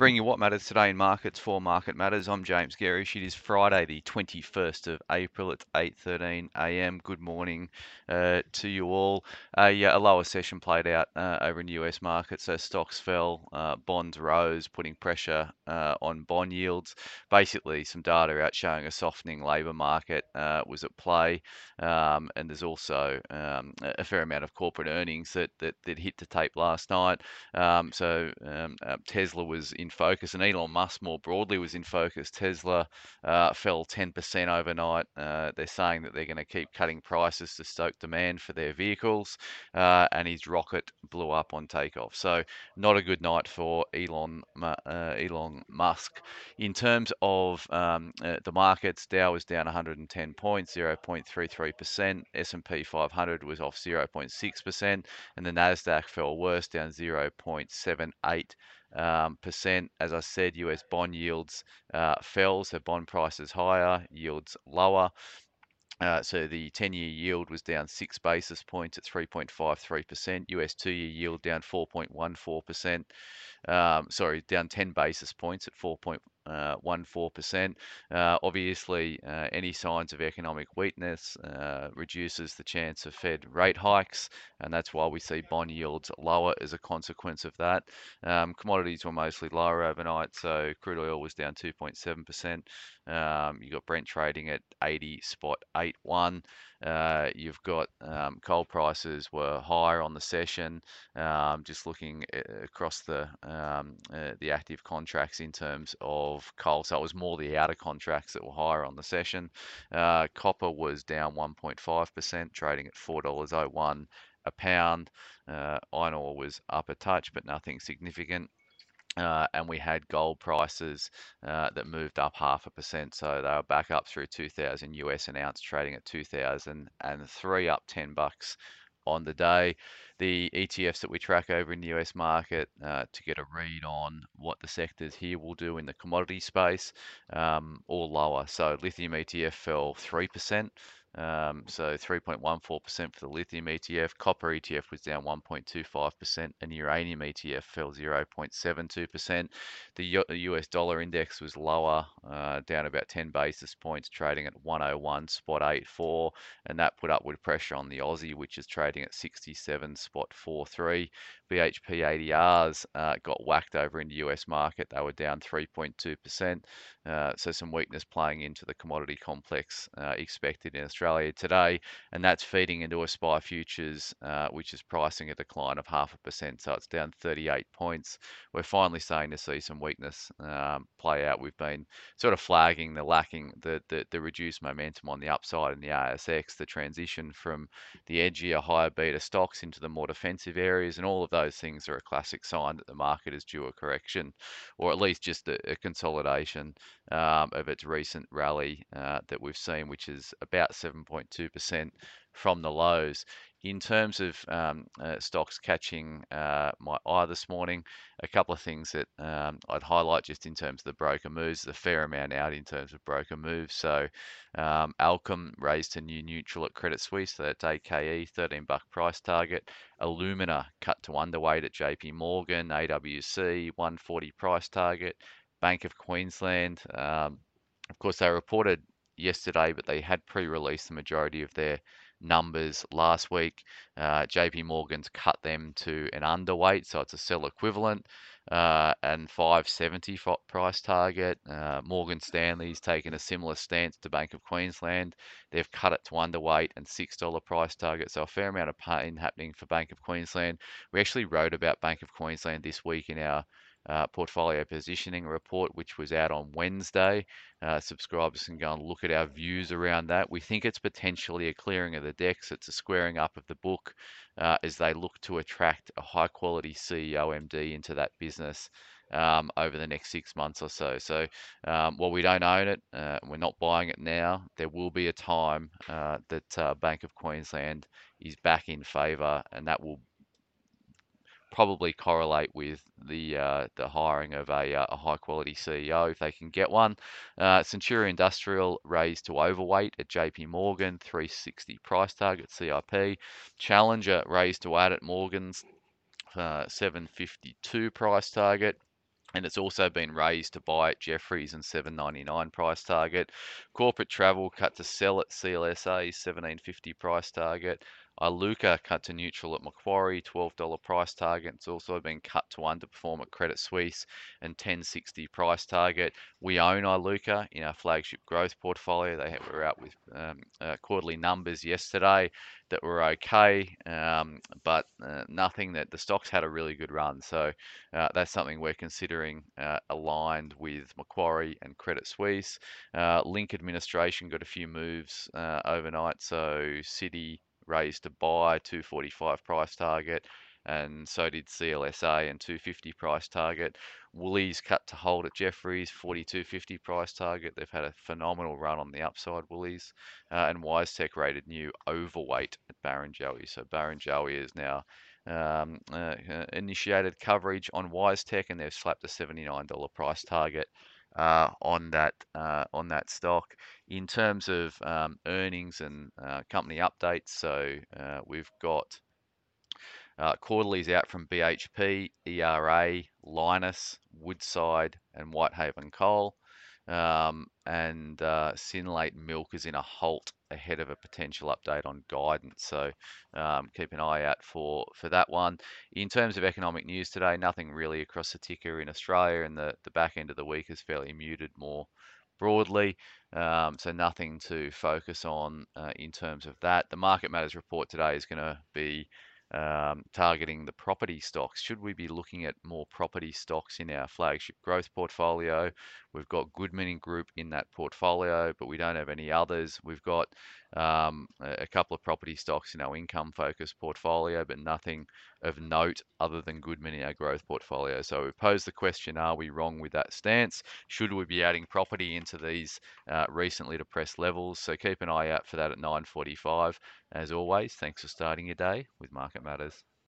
Bring you what matters today in markets for Market Matters. I'm James Gerrish. It is Friday, the 21st of April. It's 8:13 a.m. Good morning uh, to you all. Uh, yeah, a lower session played out uh, over in the U.S. markets. So stocks fell, uh, bonds rose, putting pressure uh, on bond yields. Basically, some data out showing a softening labour market uh, was at play, um, and there's also um, a fair amount of corporate earnings that that, that hit the tape last night. Um, so um, Tesla was in focus, and Elon Musk more broadly was in focus. Tesla uh, fell 10% overnight. Uh, they're saying that they're going to keep cutting prices to stoke demand for their vehicles, uh, and his rocket blew up on takeoff. So not a good night for Elon uh, Elon Musk. In terms of um, uh, the markets, Dow was down 110 points, 0.33%. S&P 500 was off 0.6%, and the Nasdaq fell worse, down 0.78 um, percent. As I said, US bond yields uh, fell, so bond prices higher, yields lower. Uh, so the 10-year yield was down six basis points at 3.53%. US two-year yield down 4.14%. Um, sorry, down 10 basis points at 4.14%. Uh, uh, obviously, uh, any signs of economic weakness uh, reduces the chance of Fed rate hikes, and that's why we see bond yields lower as a consequence of that. Um, commodities were mostly lower overnight, so crude oil was down 2.7%. Um, you got Brent trading at 80 spot 81. Uh, you've got um, coal prices were higher on the session. Um, just looking uh, across the um, uh, the active contracts in terms of coal, so it was more the outer contracts that were higher on the session. Uh, copper was down 1.5%, trading at $4.01 a pound. Uh, iron ore was up a touch, but nothing significant. Uh, and we had gold prices uh, that moved up half a percent. So they were back up through 2000 US an ounce, trading at 2003, up 10 bucks on the day. The ETFs that we track over in the US market uh, to get a read on what the sectors here will do in the commodity space, um, all lower. So lithium ETF fell 3%. Um, so 3.14% for the lithium ETF. Copper ETF was down 1.25%, and uranium ETF fell 0.72%. The US dollar index was lower, uh, down about 10 basis points, trading at 101 spot 84, and that put upward pressure on the Aussie, which is trading at 67 spot 43. BHP ADRs uh, got whacked over in the US market. They were down 3.2%. Uh, so some weakness playing into the commodity complex uh, expected in Australia today, and that's feeding into a SPI futures, uh, which is pricing a decline of half a percent. So it's down 38 points. We're finally starting to see some weakness um, play out. We've been sort of flagging the lacking, the, the, the reduced momentum on the upside in the ASX, the transition from the edgier, higher beta stocks into the more defensive areas, and all of those things are a classic sign that the market is due a correction, or at least just a, a consolidation um, of its recent rally uh, that we've seen, which is about 7.2% from the lows. In terms of um, uh, stocks catching uh, my eye this morning, a couple of things that um, I'd highlight just in terms of the broker moves, the fair amount out in terms of broker moves. So um, raised to new neutral at Credit Suisse, so that's AKE, 13 buck price target. Alumina cut to underweight at JP Morgan, AWC, 140 price target. Bank of Queensland. Um, of course, they reported yesterday, but they had pre-released the majority of their numbers last week. Uh, JP Morgan's cut them to an underweight, so it's a sell equivalent, uh, and 570 price target. Uh, Morgan Stanley's taken a similar stance to Bank of Queensland. They've cut it to underweight and $6 price target, so a fair amount of pain happening for Bank of Queensland. We actually wrote about Bank of Queensland this week in our uh, portfolio positioning report, which was out on Wednesday. Uh, subscribers can go and look at our views around that. We think it's potentially a clearing of the decks. It's a squaring up of the book uh, as they look to attract a high quality CEO MD into that business. Um, over the next six months or so. So, um, while we don't own it, uh, we're not buying it now. There will be a time uh, that Bank of Queensland is back in favour, and that will probably correlate with the uh, the hiring of a, uh, a, high quality CEO if they can get one. Uh, Centuria Industrial raised to overweight at JP Morgan, 360 price target CIP. Challenger raised to add at Morgan's, uh, 752 price target. and it's also been raised to buy at Jefferies and 7.99 price target. Corporate travel cut to sell at CLSA 17.50 price target. Iluka cut to neutral at Macquarie, $12 price target. It's also been cut to underperform at Credit Suisse and 1060 price target. We own Iluka in our flagship growth portfolio. They were out with um, uh, quarterly numbers yesterday that were okay, um, but uh, nothing that the stocks had a really good run. So uh, that's something we're considering uh, aligned with Macquarie and Credit Suisse. Uh, Link Administration got a few moves uh, overnight. So Citi raised to buy 245 price target and so did CLSA and 250 price target. Woolies cut to hold at Jefferies, 42.50 price target. They've had a phenomenal run on the upside, Woolies. Uh, and WiseTech rated new overweight at Barrenjoey. So Barrenjoey is now um, uh, uh, initiated coverage on WiseTech, and they've slapped a $79 price target uh, on that uh, on that stock. In terms of um, earnings and uh, company updates, so uh, we've got uh, quarterlies out from BHP, ERA, Lynas, Woodside, and Whitehaven Coal. Um, and uh, Milk is in a halt ahead of a potential update on guidance. So um, keep an eye out for for that one. In terms of economic news today, nothing really across the ticker in Australia, and the the back end of the week is fairly muted more broadly. Um, so nothing to focus on uh, in terms of that. The market matters report today is going to be um, targeting the property stocks. Should we be looking at more property stocks in our flagship growth portfolio? We've got Goodman Group in that portfolio, but we don't have any others. We've got um, a couple of property stocks in our income focused portfolio, but nothing of note other than Goodman in our growth portfolio. So we pose the question are we wrong with that stance? Should we be adding property into these uh, recently depressed levels? So keep an eye out for that at 9.45. As always, thanks for starting your day with Market Matters.